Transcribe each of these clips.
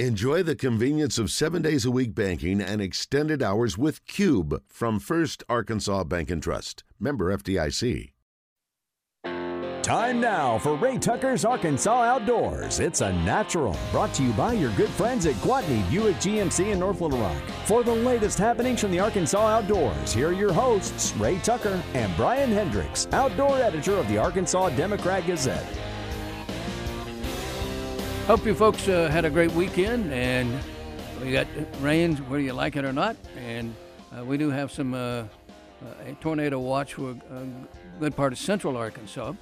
Enjoy the convenience of seven days a week banking and extended hours with Cube from First Arkansas Bank and Trust. Member FDIC. Time now for Ray Tucker's Arkansas Outdoors. It's a natural. Brought to you by your good friends at Gwatney Buick GMC in North Little Rock. For the latest happenings from the Arkansas Outdoors, here are your hosts, Ray Tucker and Brian Hendricks, outdoor editor of the Arkansas Democrat Gazette. Hope you folks uh, had a great weekend, and we got rain whether you like it or not, and uh, we do have some uh, uh tornado watch for a good part of central Arkansas.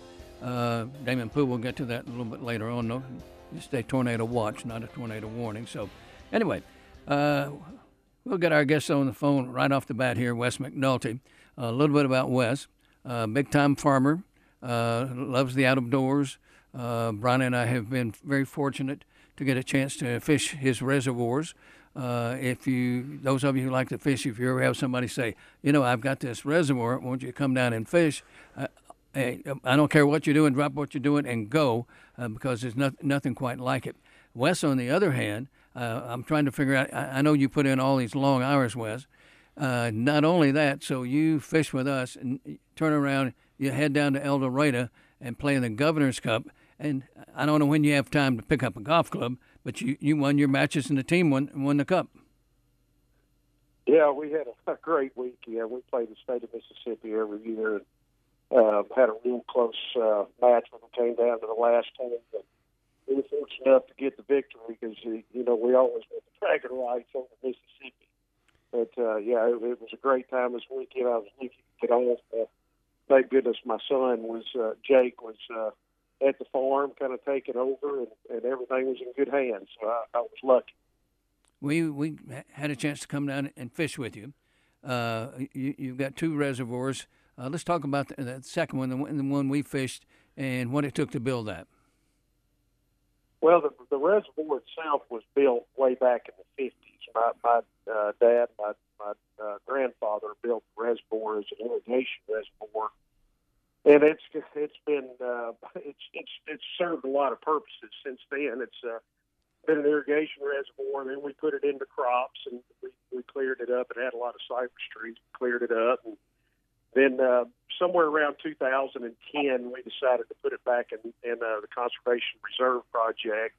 Uh, Damon Pooh will get to that a little bit later on. No, just a tornado watch, not a tornado warning. So, anyway, uh, we'll get our guest on the phone right off the bat here, Wes McNulty. a little bit about Wes, big time farmer, loves the outdoors. Uh, Brian and I have been very fortunate to get a chance to fish his reservoirs. Uh, if you, those of you who like to fish, if you ever have somebody say, you know, I've got this reservoir, won't you come down and fish? Uh, hey, I don't care what you're doing, drop what you're doing and go, uh, because there's not, nothing quite like it. Wes, on the other hand, uh, I'm trying to figure out. I, I, know you put in all these long hours, Wes. Uh, not only that, so you fish with us and turn around, you head down to El Dorado and play in the Governor's Cup and I don't know when you have time to pick up a golf club, but you, you won your matches and the team won won the cup. Yeah, we had a, great week. Yeah, we played the state of Mississippi every year and uh, had a real close uh, match when it came down to the last hole. But we were fortunate enough to get the victory because you know we always get the bragging rights over Mississippi. But uh, yeah, it, it was a great time this weekend. I was looking get off. Uh, thank goodness my son was uh, Jake was. Uh, at the farm, kind of taking over, and, and everything was in good hands. So I, I was lucky. We we had a chance to come down and fish with you. Uh, you you've got two reservoirs. Uh, let's talk about the, the second one, the one, the one we fished, and what it took to build that. Well, the, the reservoir itself was built way back in the 50s. My, my uh, dad, my, my uh, grandfather built the reservoir as an irrigation reservoir and it's it's been uh, it's it's it's served a lot of purposes since then. It's uh, been an irrigation reservoir, and then we put it into crops, and we, we cleared it up. It had a lot of cypress trees, cleared it up, and then uh, somewhere around 2010, we decided to put it back in in uh, the conservation reserve project,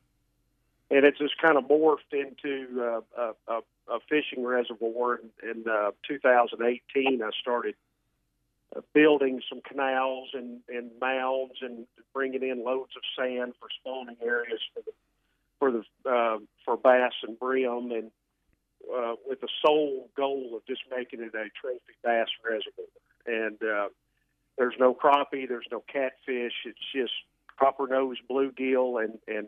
and it just kind of morphed into uh, a, a, a fishing reservoir. In, in uh, 2018, I started building some canals and, and mounds and bringing in loads of sand for spawning areas for the for the uh, for bass and brim and uh, with the sole goal of just making it a trophy bass reservoir. And uh, there's no crappie, there's no catfish. It's just copper nose bluegill and and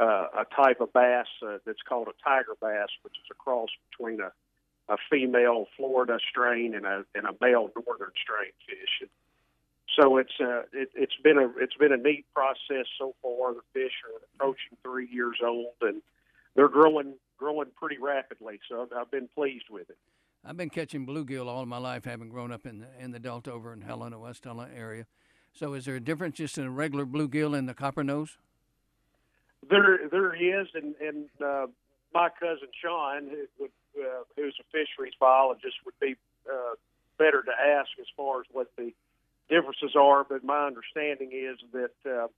uh, a type of bass uh, that's called a tiger bass, which is a cross between a a female Florida strain and a and a male northern strain fish. So it's uh, it, it's been a it's been a neat process so far. The fish are approaching three years old and they're growing growing pretty rapidly. So I've been pleased with it. I've been catching bluegill all my life, having grown up in the in the Delta over in Helena, West Helena area. So is there a difference just in a regular bluegill and the copper nose? There there is, and and uh, my cousin Sean, who would uh, who's a fisheries biologist, would be uh, better to ask as far as what the differences are. But my understanding is that uh,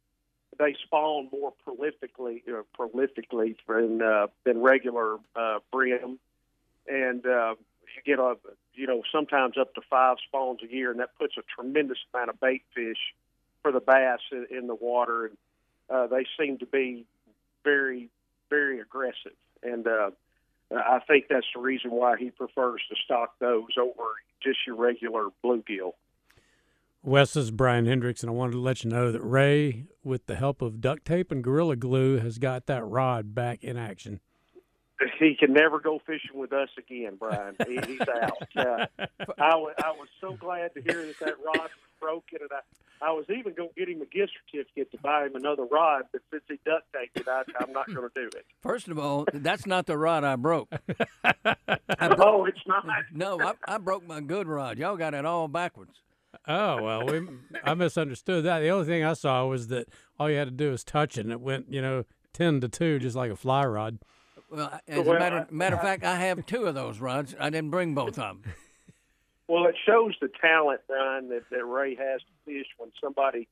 they spawn more prolifically, uh, prolifically than uh, than regular uh, brim, and uh, you get a you know sometimes up to five spawns a year, and that puts a tremendous amount of bait fish for the bass in, in the water, and uh, they seem to be very very aggressive, and uh, I think that's the reason why he prefers to stock those over just your regular bluegill. Wes is Brian Hendricks, and I wanted to let you know that Ray, with the help of duct tape and Gorilla Glue, has got that rod back in action. He can never go fishing with us again, Brian. He, he's out. Uh, I, w- I was so glad to hear that that rod broken, and I, I was even going to get him a gift certificate to buy him another rod, but since he duct taped it, I, I'm not going to do it. First of all, that's not the rod I broke. I broke oh, it's not. No, I, I broke my good rod. Y'all got it all backwards. Oh well, we I misunderstood that. The only thing I saw was that all you had to do was touch it, and it went, you know, ten to two, just like a fly rod. Well, as Well, a matter, I- matter of fact, I have two of those rods. I didn't bring both of them. Well, it shows the talent, Brian, that, that Ray has to fish when somebody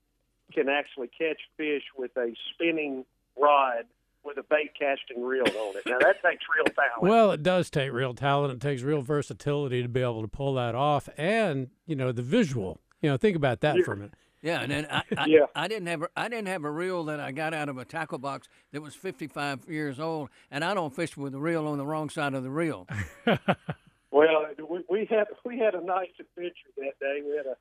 can actually catch fish with a spinning rod with a bait casting reel on it. Now that takes real talent. Well, it does take real talent. It takes real versatility to be able to pull that off, and you know the visual. You know, think about that for a minute. Yeah, and then I, I, Yeah. I didn't have a, I didn't have a reel that I got out of a tackle box that was 55 years old, and I don't fish with a reel on the wrong side of the reel. Well, we, we had we had a nice adventure that day. We had a,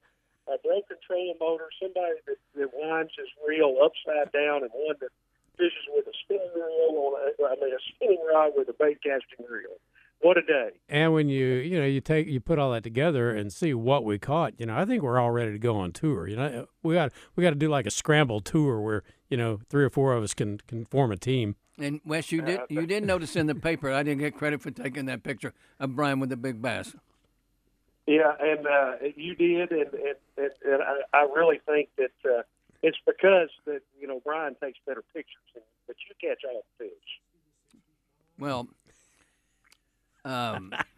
a broken trolling motor, somebody that, that winds his reel upside down, and one that fishes with a spinning reel on a, I mean a spinning rod with a bait casting reel. What a day! And when you you know you take you put all that together and see what we caught, you know, I think we're all ready to go on tour. You know, we got we got to do like a scramble tour where you know three or four of us can can form a team. And Wes, you did you did notice in the paper I didn't get credit for taking that picture of Brian with the big bass. Yeah, and uh, you did, and and, and, and I, I really think that uh, it's because that you know Brian takes better pictures, but you catch all the fish. Well, um,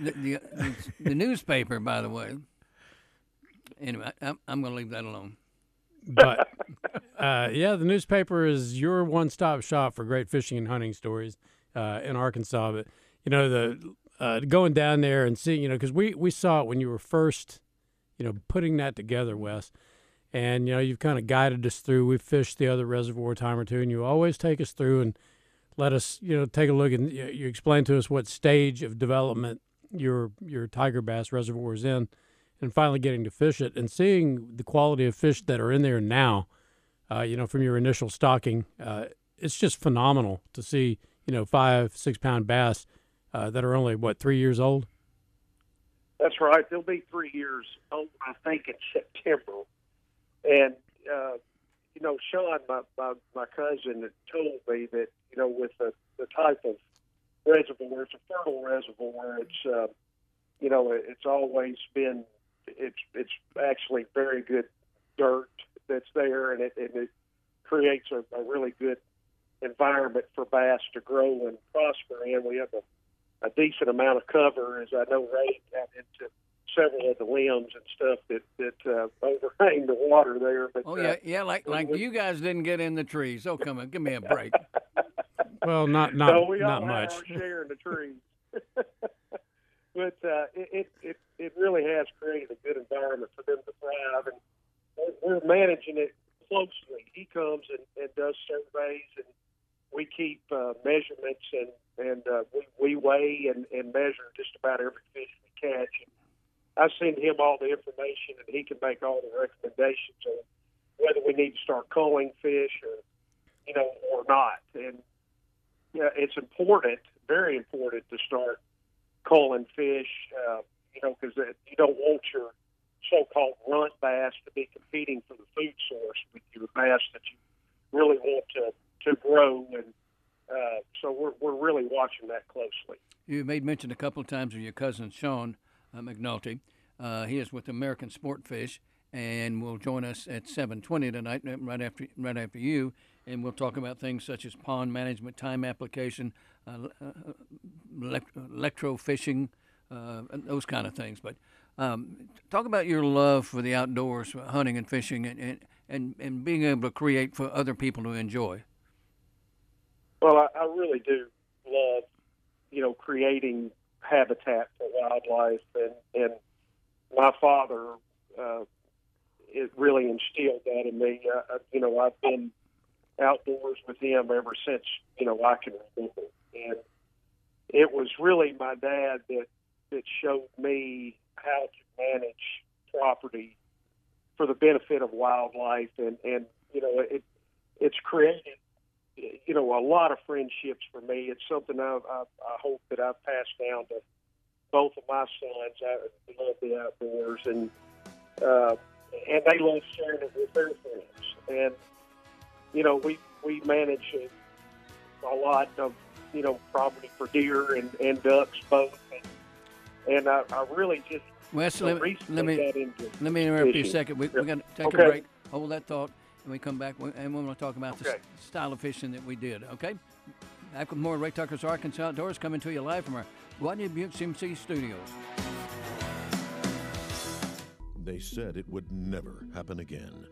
the, the, the, the newspaper, by the way. Anyway, I, I'm, I'm going to leave that alone. But uh, yeah, the newspaper is your one-stop shop for great fishing and hunting stories uh, in Arkansas. But you know the uh, going down there and seeing, you know, because we we saw it when you were first, you know, putting that together, Wes. And you know you've kind of guided us through. We've fished the other reservoir a time or two, and you always take us through and let us, you know, take a look and you you explain to us what stage of development your your tiger bass reservoir is in and finally getting to fish it and seeing the quality of fish that are in there now, uh, you know, from your initial stocking, uh, it's just phenomenal to see, you know, five, six pound bass uh, that are only, what, three years old? That's right. They'll be three years old, I think, in September. And uh, you know, Sean, my, my my cousin, told me that you know, with the the type of reservoir, it's a fertile reservoir. It's uh, you know, it's always been it's it's actually very good dirt that's there, and it and it creates a, a really good environment for bass to grow and prosper in. We have a, a decent amount of cover, as I know Ray got into several of the limbs and stuff that that uh, overhang the water there. But Oh uh, yeah, yeah. Like like we- you guys didn't get in the trees. Oh come on, give me a break. Well, not, not, no, we not all much. have our share in the trees. but uh, it, it it really has created a good environment for them to thrive, and we're managing it closely. He comes and, and does surveys, and we keep uh, measurements, and and uh, we, we weigh and, and measure just about every fish we catch. And I send him all the information, and he can make all the recommendations on whether we need to start culling fish or you know or not. And yeah, it's important, very important, to start culling fish. Uh, you know, because you don't want your so-called runt bass to be competing for the food source with your bass that you really want to to grow. And uh, so we're we're really watching that closely. You made mention a couple of times of your cousin Sean uh, McNulty. Uh, he is with American Sportfish and will join us at 7:20 tonight, right after right after you, and we'll talk about things such as pond management, lime application, uh, uh, elect- electro uh, and those kind of things. But um, talk about your love for the outdoors, hunting and fishing, and, and and and being able to create for other people to enjoy. Well, I, I really do love, you know, creating habitat for wildlife, and and my father, uh, it really instilled that in me. Uh, uh, you know, I've been outdoors with him ever since you know I can remember, and it was really my dad that that showed me how to manage property for the benefit of wildlife, and and you know it it's created you know, a lot of friendships for me. It's something I, I, I hope that I've passed down to both of my sons. I love the outdoors, and uh, and they love sharing it with their friends. And you know, we we manage a, a lot of you know property for deer and, and ducks both, and, and I, I really just Wes, you let, recently let me Let me interrupt you a second. We, we Yep. got to take Okay. a break. Hold that thought. and we come back, and we're going to talk about Okay. the style of fishing that we did. Okay. Back with more Ray Tucker's Arkansas Outdoors coming to you live from our Gwatney Buick GMC studios. They said it would never happen again.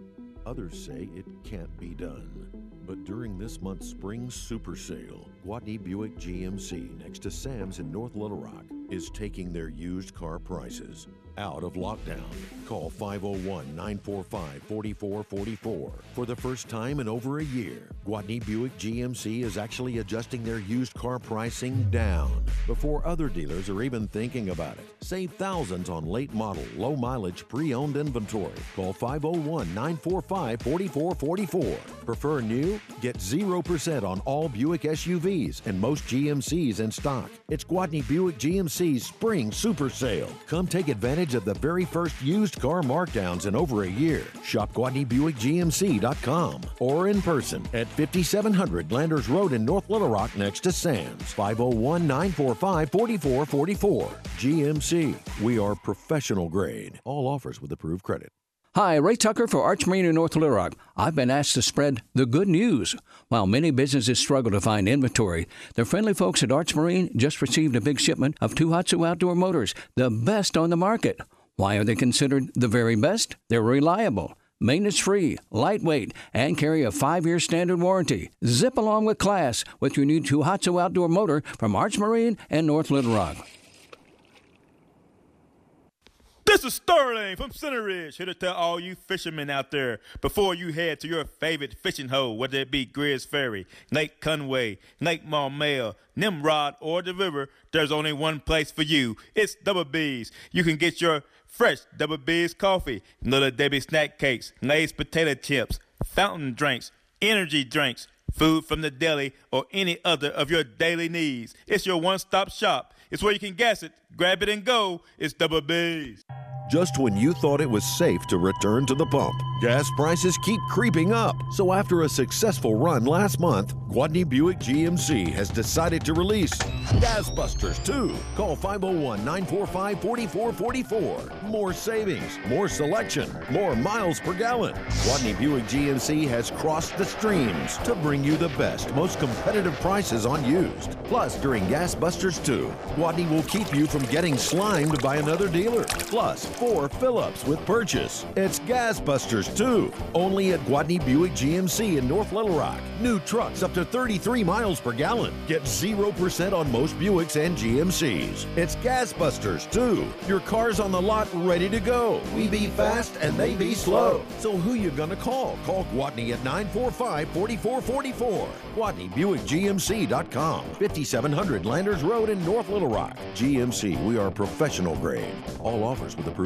Others say it can't be done. But during this month's spring super sale, Gwatney Buick GMC next to Sam's in North Little Rock is taking their used car prices out of lockdown. Call 501 945 4444. For the first time in over a year, Gwatney Buick GMC is actually adjusting their used car pricing down before other dealers are even thinking about it. Save thousands on late model, low mileage, pre owned inventory. Call 501 945 4444. Prefer new? Get 0% on all Buick SUVs and most GMCs in stock. It's Gwatney Buick GMC's spring super sale. Come take advantage of the very first used car markdowns in over a year. Shop GwatneyBuickGMC.com or in person at 5700 Landers Road in North Little Rock next to Sam's. 501 945 4444. GMC. We are professional grade. All offers with approved credit. Hi, Ray Tucker for Arch Marine in North Little Rock. I've been asked to spread the good news. While many businesses struggle to find inventory, the friendly folks at Arch Marine just received a big shipment of Tohatsu outdoor motors, the best on the market. Why are they considered the very best? They're reliable, maintenance free, lightweight, and carry a five year standard warranty. Zip along with class with your new Tohatsu outdoor motor from Arch Marine and North Little Rock. This is Sterling from Center Ridge, here to tell all you fishermen out there before you head to your favorite fishing hole, whether it be Greers Ferry, Lake Conway, Lake Maumelle, Nimrod, or the river, there's only one place for you. It's Double B's. You can get your fresh Double B's coffee, Little Debbie snack cakes, Lay's potato chips, fountain drinks, energy drinks, food from the deli, or any other of your daily needs. It's your one stop shop. It's where you can gas it, grab it, and go. It's Double B's. Just when you thought it was safe to return to the pump, gas prices keep creeping up. So after a successful run last month, Gwatney Buick GMC has decided to release Gas Busters 2. Call 501-945-4444. More savings, more selection, more miles per gallon. Gwatney Buick GMC has crossed the streams to bring you the best, most competitive prices on used. Plus, during Gas Busters 2, Gwatney will keep you from getting slimed by another dealer. Plus, four fill-ups with purchase. It's Gas Busters 2, only at Gwatney Buick GMC in North Little Rock. New trucks up to 33 miles per gallon. Get 0% on most Buicks and GMCs. It's Gas Busters 2. Your car's on the lot ready to go. We be fast and they be slow. So who you gonna call? Call Gwatney at 945-4444. Gwatney Buick GMC.com. 5700 Landers Road in North Little Rock. GMC, we are professional grade. All offers with approved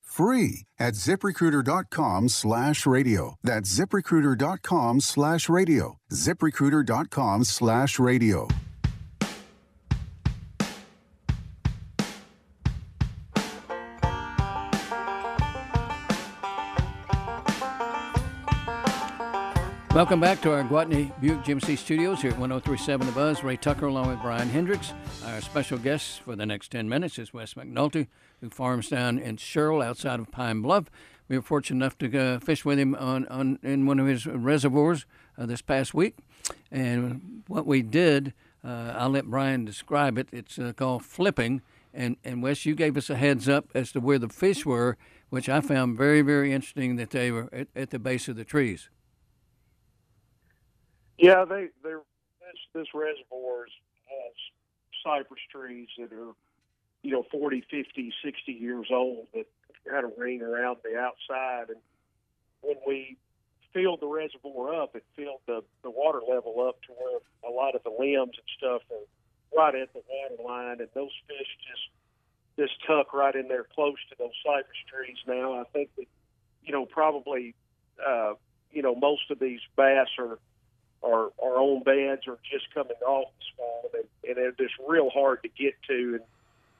free at ziprecruiter.com slash radio. That's ziprecruiter.com slash radio. ziprecruiter.com slash radio. Welcome back to our Gwatney Buick GMC studios here at 1037 The Buzz. Ray Tucker along with Brian Hendricks. Our special guest for the next 10 minutes is Wes McNulty, who farms down in Sherrill outside of Pine Bluff. We were fortunate enough to uh, fish with him on, on in one of his reservoirs uh, this past week. And what we did, uh, I'll let Brian describe it. It's uh, called flipping. And, and Wes, you gave us a heads up as to where the fish were, which I found very, very interesting that they were at, at the base of the trees. Yeah, they they're this this reservoir has cypress trees that are you know, 40, 50, 60 years old that had a ring around the outside. And when we filled the reservoir up, it filled the, the water level up to where a lot of the limbs and stuff are right at the water line, and those fish just just tuck right in there close to those cypress trees now. I think that, you know, probably, uh, you know, most of these bass are are, are on beds or just coming off the spawn, and, and they're just real hard to get to, and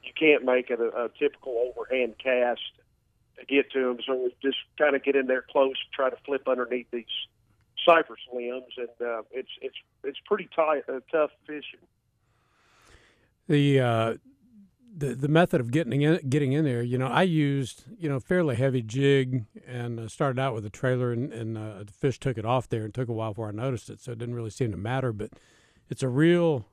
you can't make it a, a typical overhand cast to get to them. So we just kind of get in there close, try to flip underneath these cypress limbs, and uh, it's it's it's pretty tight, uh, tough fishing. The uh, the the method of getting in getting in there, you know, I used you know fairly heavy jig and uh, started out with a trailer, and, and uh, the fish took it off there, and took a while before I noticed it, so it didn't really seem to matter. But it's a real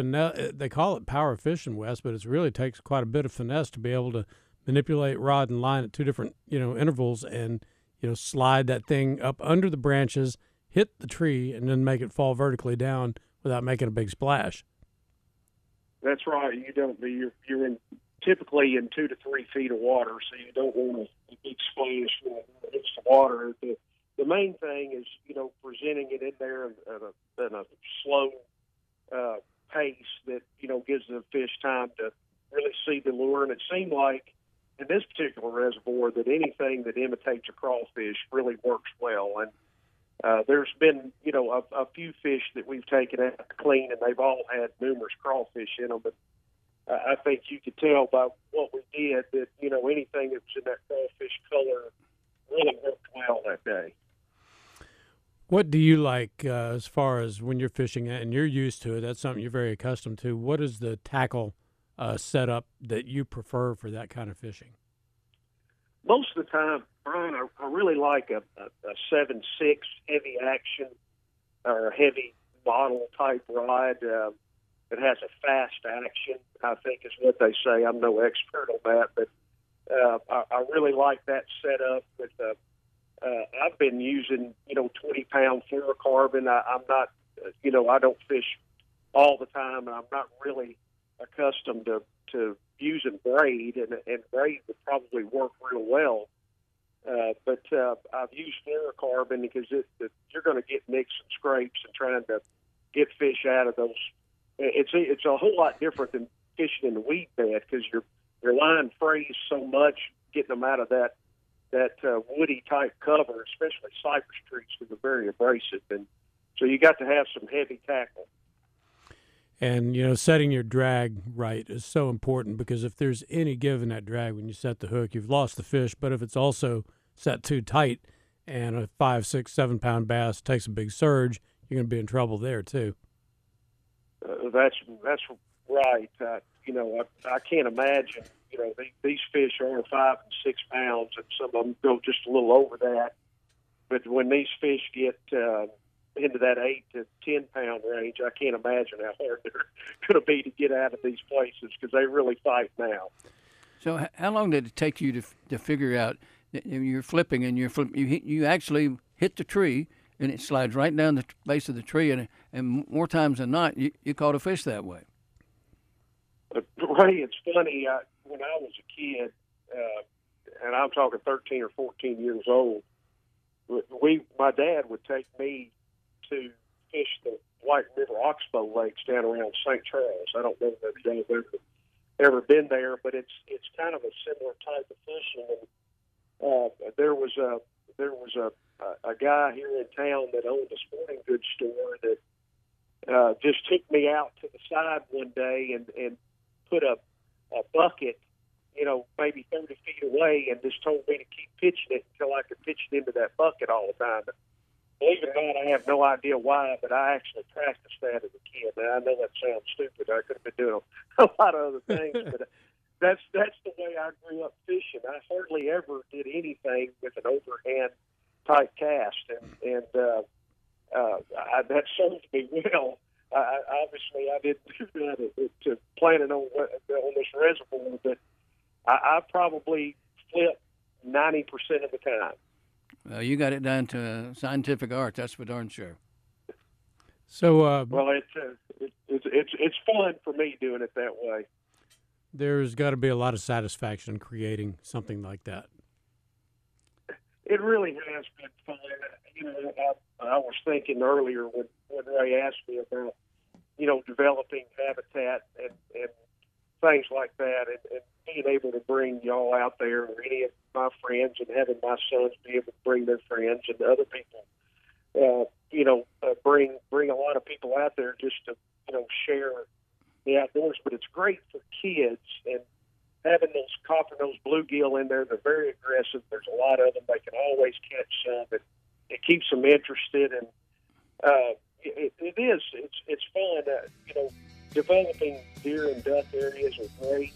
finesse. Uh, they call it power fishing, Wes, but it really takes quite a bit of finesse to be able to manipulate rod and line at two different you know intervals, and you know slide that thing up under the branches, hit the tree, and then make it fall vertically down without making a big splash. That's right. You don't. You're you're in typically in two to three feet of water, so you don't want a big splash when it hits the water. The the main thing is you know presenting it in there at a, at a slow uh, pace that you know gives the fish time to really see the lure. And it seemed like in this particular reservoir that anything that imitates a crawfish really works well. And uh, there's been, you know, a, a few fish that we've taken out to clean, and they've all had numerous crawfish in them. But uh, I think you could tell by what we did that, you know, anything that's in that crawfish color really worked well that day. What do you like uh, as far as when you're fishing and you're used to it? That's something you're very accustomed to. What is the tackle uh, setup that you prefer for that kind of fishing? most of the time, Brian, I, I really like a, a, a seven six heavy action or heavy model type rod uh, that has a fast action. I think is what they say. I'm no expert on that, but uh, I, I really like that setup. With uh, uh, I've been using you know 20 pound fluorocarbon. I, I'm not uh, you know I don't fish all the time, and I'm not really accustomed to to using braid, and, and braid would probably work real well. Uh, but uh, I've used fluorocarbon because it, it, you're going to get nicks and scrapes and trying to get fish out of those. It's a, it's a whole lot different than fishing in the weed bed because your your line frays so much getting them out of that that uh, woody type cover, especially cypress trees, because they're very abrasive, and so you got to have some heavy tackle. And you know, setting your drag right is so important because if there's any give in that drag when you set the hook, you've lost the fish. But if it's also set too tight, and a five, six, seven pound bass takes a big surge, you're going to be in trouble there too. Uh, that's that's right. Uh, you know, I, I can't imagine. You know, these, these fish are five and six pounds, and some of them go just a little over that. But when these fish get uh, into that eight to ten pound range, I can't imagine how hard they're going to be to get out of these places because they really fight now. So, how long did it take you to to figure out that you're flipping and you're flip, you hit, you actually hit the tree and it slides right down the base of the tree and and more times than not you, you caught a fish that way. Uh, Ray, it's funny. I, when I was a kid, uh, and I'm talking 13 or 14 years old, we my dad would take me to fish the White River Oxbow Lakes down around St. Charles. I don't know if you've ever ever been there, but it's it's kind of a similar type of fishing. And uh, there was a there was a a guy here in town that owned a sporting goods store that uh, just took me out to the side one day and and put a a bucket, you know, maybe 30 feet away, and just told me to keep pitching it until I could pitch it into that bucket all the time believe it or not, I have no idea why, but I actually practiced that as a kid. Now I know that sounds stupid. I could have been doing a, a lot of other things, but that's that's the way I grew up fishing. I hardly ever did anything with an overhand type cast, and and uh, uh, I, that served me well. I, obviously, I didn't do that to, to planning on on this reservoir, but I, I probably flip ninety percent of the time. Well, you got it down to scientific art. That's for darn sure. So, uh, well, it's, uh, it's it's it's fun for me doing it that way. there's got to be a lot of satisfaction in creating something like that. It really has been fun. You know, I, I was thinking earlier when, when Ray asked me about, you know, developing habitat and, and things like that, and, and being able to bring y'all out there, or any of my friends, and having my sons be able to bring their friends and other people, uh, you know, uh, bring bring a lot of people out there just to you know share the outdoors. But it's great for kids and having those copper nose bluegill in there. They're very aggressive. There's a lot of them. They can always catch some. It, it keeps them interested, and uh, it, it is. It's it's fun. Uh, you know, developing deer and duck areas are great.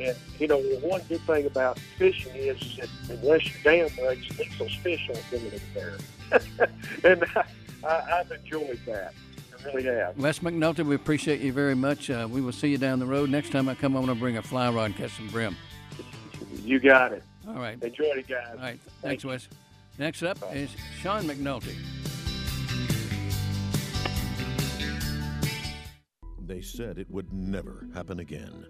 And you know, one good thing about fishing is that unless your dam breaks, at least those fish aren't going to there. and I, I've enjoyed that. I really have. Wes McNulty, we appreciate you very much. Uh, we will see you down the road. Next time I come, I'm going to bring a fly rod and catch some brim. You got it. All right. Enjoy it, guys. All right. Thanks, Wes. Next up Bye. is Sean McNulty. They said it would never happen again.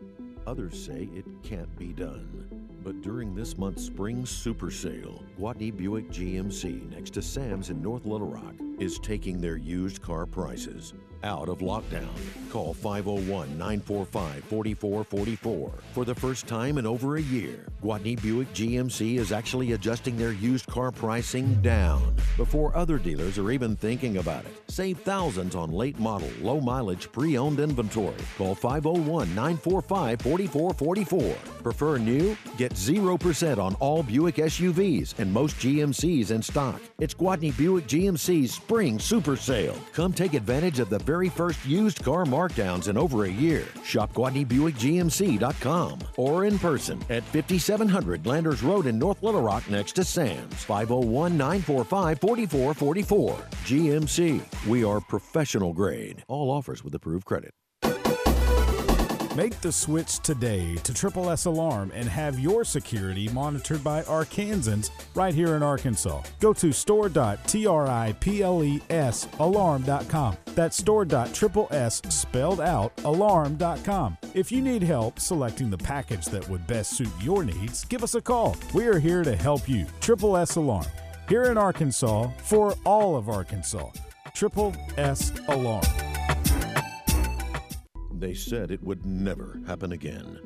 Others say it can't be done. But during this month's spring super sale, Gwatney Buick GMC next to Sam's in North Little Rock is taking their used car prices out of lockdown. Call 501 945 4444. For the first time in over a year, Gwatney Buick GMC is actually adjusting their used car pricing down before other dealers are even thinking about it. Save thousands on late model, low mileage, pre owned inventory. Call 501 945 4444. Prefer new? Get 0% on all Buick SUVs and most GMCs in stock. It's Gwatney Buick GMC's spring super sale. Come take advantage of the very first used car markdowns in over a year. Shop GwatneyBuickGMC.com or in person at 5700 Landers Road in North Little Rock next to Sam's. 501 945 4444. GMC. We are professional grade. All offers with approved credit. Make the switch today to Triple S Alarm and have your security monitored by Arkansans right here in Arkansas. Go to store.triples alarm.com. That's store.triples spelled out alarm.com. If you need help selecting the package that would best suit your needs, give us a call. We are here to help you. Triple S Alarm. Here in Arkansas for all of Arkansas. Triple S Alarm. They said it would never happen again.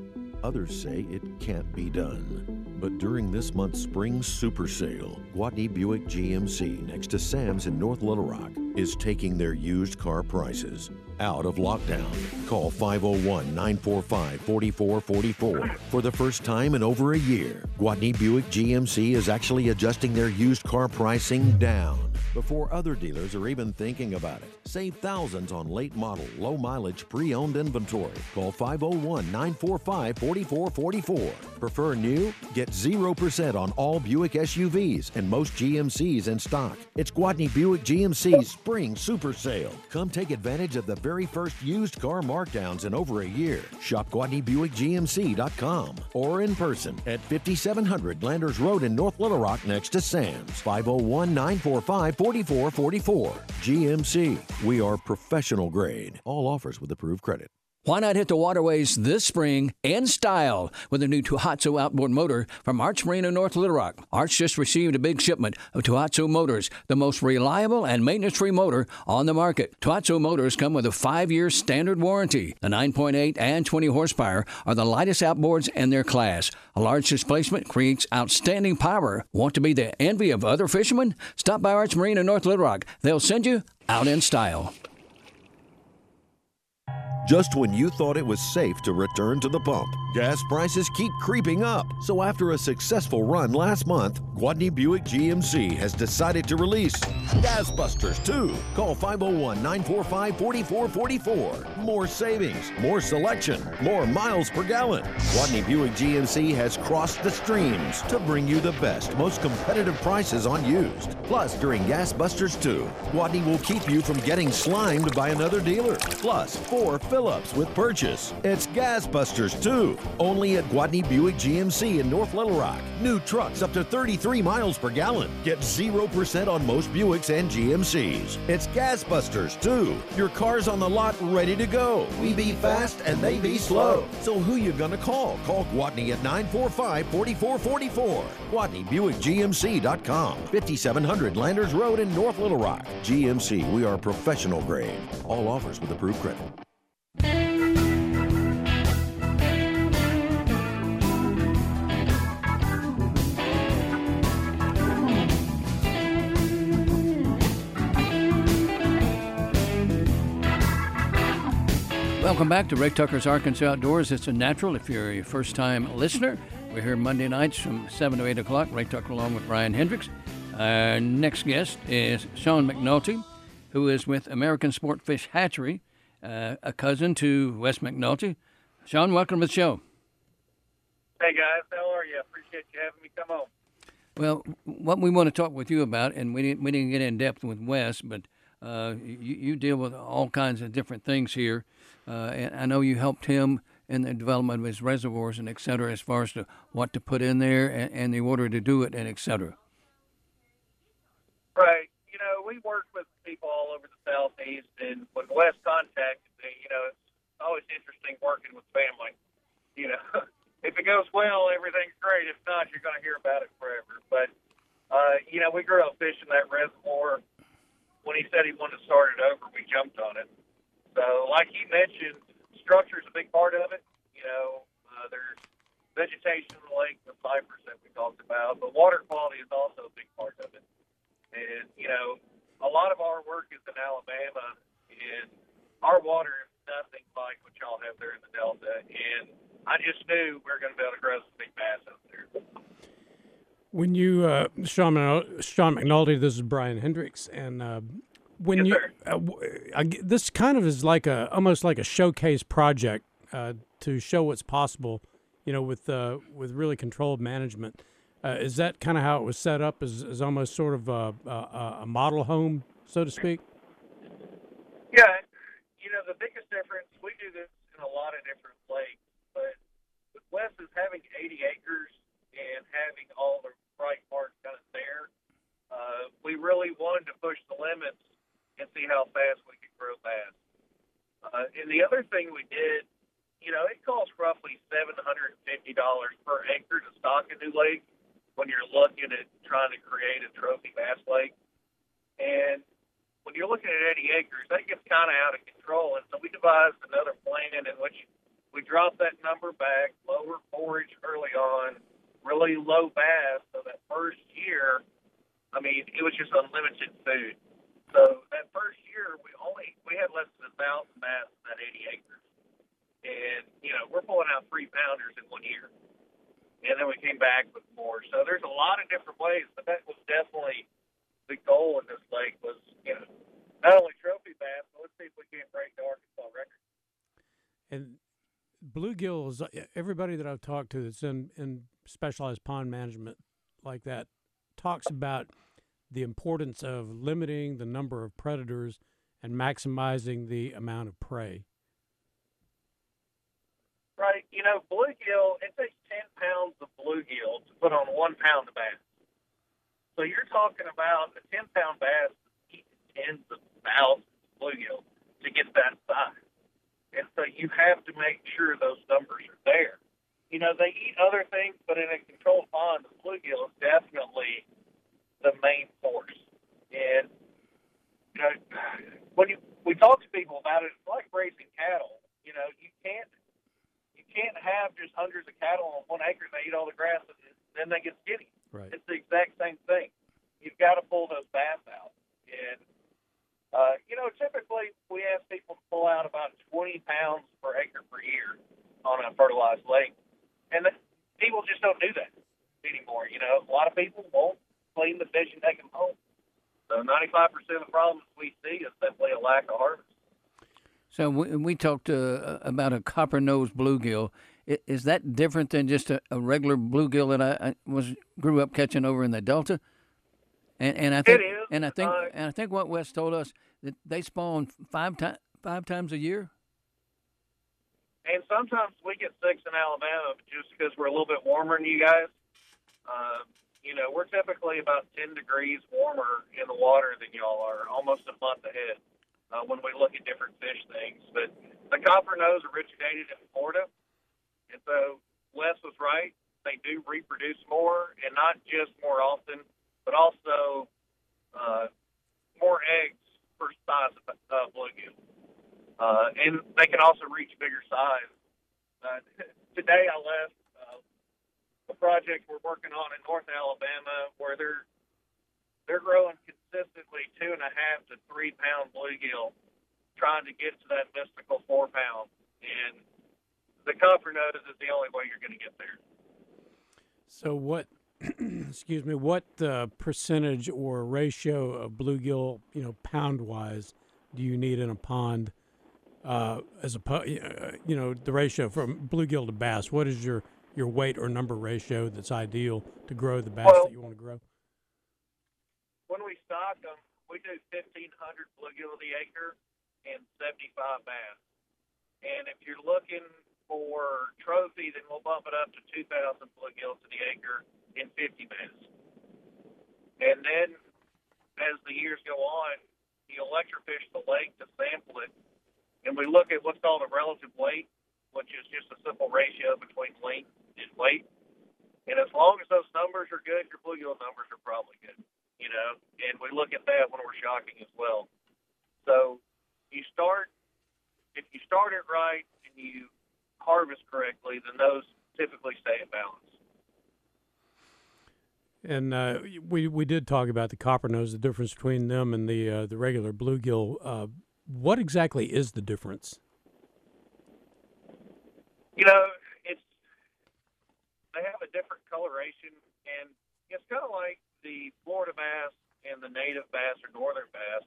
Others say it can't be done. But during this month's spring super sale, Gwatney Buick GMC next to Sam's in North Little Rock is taking their used car prices out of lockdown. Call 501 945 4444. For the first time in over a year, Gwatney Buick GMC is actually adjusting their used car pricing down before other dealers are even thinking about it. Save thousands on late model, low mileage, pre owned inventory. Call 501 945 4444. Prefer new? Get 0% on all Buick SUVs and most GMCs in stock. It's Gwatney Buick GMC's spring super sale. Come take advantage of the very first used car markdowns in over a year. Shop GwatneyBuickGMC.com or in person at 5700 Landers Road in North Little Rock next to Sam's. 501 945 4444. GMC. We are professional grade. All offers with approved credit. Why not hit the waterways this spring in style with a new Tohatsu outboard motor from Arch Marine in North Little Rock? Arch just received a big shipment of Tohatsu motors, the most reliable and maintenance-free motor on the market. Tohatsu motors come with a five-year standard warranty. The 9.8 and 20 horsepower are the lightest outboards in their class. A large displacement creates outstanding power. Want to be the envy of other fishermen? Stop by Arch Marine in North Little Rock. They'll send you out in style just when you thought it was safe to return to the pump. Gas prices keep creeping up. So after a successful run last month, Gwatney Buick GMC has decided to release Gas Busters 2. Call 501-945-4444. More savings, more selection, more miles per gallon. Gwatney Buick GMC has crossed the streams to bring you the best, most competitive prices on used. Plus, during Gas Busters 2, Gwatney will keep you from getting slimed by another dealer. Plus, four fill ups with purchase. It's Gas Busters, too. Only at Gwatney Buick GMC in North Little Rock. New trucks up to 33 miles per gallon. Get 0% on most Buicks and GMCs. It's Gas Busters, too. Your car's on the lot ready to go. We be fast and they be slow. So who you gonna call? Call Gwatney at 945-4444. GwatneyBuickGMC.com. 5700 Landers Road in North Little Rock. GMC, we are professional grade. All offers with approved credit. Welcome back to Ray Tucker's Arkansas Outdoors. It's a natural if you're a first time listener. We're here Monday nights from 7 to 8 o'clock. Ray Tucker along with Brian Hendricks. Our next guest is Sean McNulty, who is with American Sport Fish Hatchery, uh, a cousin to Wes McNulty. Sean, welcome to the show. Hey guys, how are you? Appreciate you having me come on. Well, what we want to talk with you about, and we didn't, we didn't get in depth with Wes, but uh, you, you deal with all kinds of different things here. Uh, and I know you helped him in the development of his reservoirs and et cetera, as far as to what to put in there and, and the order to do it and et cetera. Right. You know, we work with people all over the southeast, and when Wes contacted me, you know, it's always interesting working with family. You know, if it goes well, everything's great. If not, you're going to hear about it forever. But uh, you know, we grew up fishing that reservoir. When he said he wanted to start it over, we jumped on it. So, like he mentioned, structure is a big part of it. You know, uh, there's vegetation in the lake, the cypress that we talked about, but water quality is also a big part of it. And you know, a lot of our work is in Alabama, and our water is nothing like what y'all have there in the Delta. And I just knew we were going to be able to grow some big bass out there. When you, uh, Sean, Sean McNulty, this is Brian Hendricks, and uh, when Yes, you, uh, I this kind of is like a almost like a showcase project uh, to show what's possible, you know, with uh, with really controlled management. Uh, is that kind of how it was set up? Is, is almost sort of a, a, a model home, so to speak? Yeah, you know, the biggest difference, we do this in a lot of different lakes, but with Wes is having 80 acres and having all the right parts kind of there, uh, we really wanted to push the limits and see how fast we could grow bass. Uh, and the other thing we did, you know, it costs roughly $750 per acre to stock a new lake when you're looking at trying to create a trophy bass lake. And when you're looking at 80 acres, that gets kind of out of control. And so we devised another plan in which we dropped that number back, lower forage early on, really low bass. So that first year, I mean, it was just unlimited food. So that first year, we only we had less than a thousand bass in that 80 acres, and you know we're pulling out three pounders in one year, and then we came back with more. So there's a lot of different ways, but that was definitely the goal in this lake was you know not only trophy bass, but let's see if we can't break the Arkansas record. And bluegills, everybody that I've talked to that's in, in specialized pond management like that talks about the importance of limiting the number of predators and maximizing the amount of prey. Right, you know, bluegill. It takes 10 bluegill to put on one pound of bass. So you're talking about a 10 pound bass eating tens of thousands of bluegill to get that size. And so you have to make sure those numbers are there. You know, they eat other things, but in a controlled pond, the bluegill is definitely the main force. And, you know, when you, we talk to people about it, it's like raising cattle. You know, you can't can't have just hundreds of cattle on one acre and they eat all the grass and then they get skinny. Right. It's the exact same thing. You've got to pull those bass out. And, uh, you know, typically we ask people to pull out about 20 pounds per acre per year on a fertilized lake. And the, people just don't do that anymore. You know, a lot of people won't clean the fish and take them home. So 95% of the problems we see is simply a lack of harvest. So we, we talked uh, about a copper nosed bluegill. Is that different than just a, a regular bluegill that I, I was grew up catching over in the Delta? And and I think It is, and I think uh, and I think what Wes told us that they spawn five times five times a year. and sometimes we get six in Alabama just because we're a little bit warmer than you guys. Uh, you know, we're typically about 10 degrees warmer in the water than y'all are, almost a month ahead uh, when we look at different fish things. But the copper nose originated in Florida, and so Wes was right. They do reproduce more, and not just more often, but also uh, more eggs per size of uh, bluegill. Uh, and they can also reach bigger size. Uh, today I left uh, a project we're working on in North Alabama where they're they're growing consistently two and a half to three pound bluegill, trying to get to that mystical four pound. And the copper nose is the only way you're going to get there. So what? excuse me. What uh, percentage or ratio of bluegill, you know, pound wise, do you need in a pond? Uh, as a uh, you know the ratio from bluegill to bass. What is your your weight or number ratio that's ideal to grow the bass well, that you want to grow? Stock them, we do 1,500 bluegill the acre and 75 bass. And if you're looking for trophy, then we'll bump it up to 2,000 bluegill to the acre and 50 bass. And then as the years go on, you electrofish the lake to sample it and we look at what's called a relative weight, which is just a simple ratio between length and weight. And as long as those numbers are good, your bluegill numbers are probably good. You know, and we look at that when we're shocking as well. So you start if you start it right and you harvest correctly, then those typically stay in balance. And uh, we we did talk about the copper nose, the difference between them and the uh, the regular bluegill. Uh, what exactly is the difference? You know, it's they have a different coloration, and it's kind of like the Florida bass and the native bass or northern bass.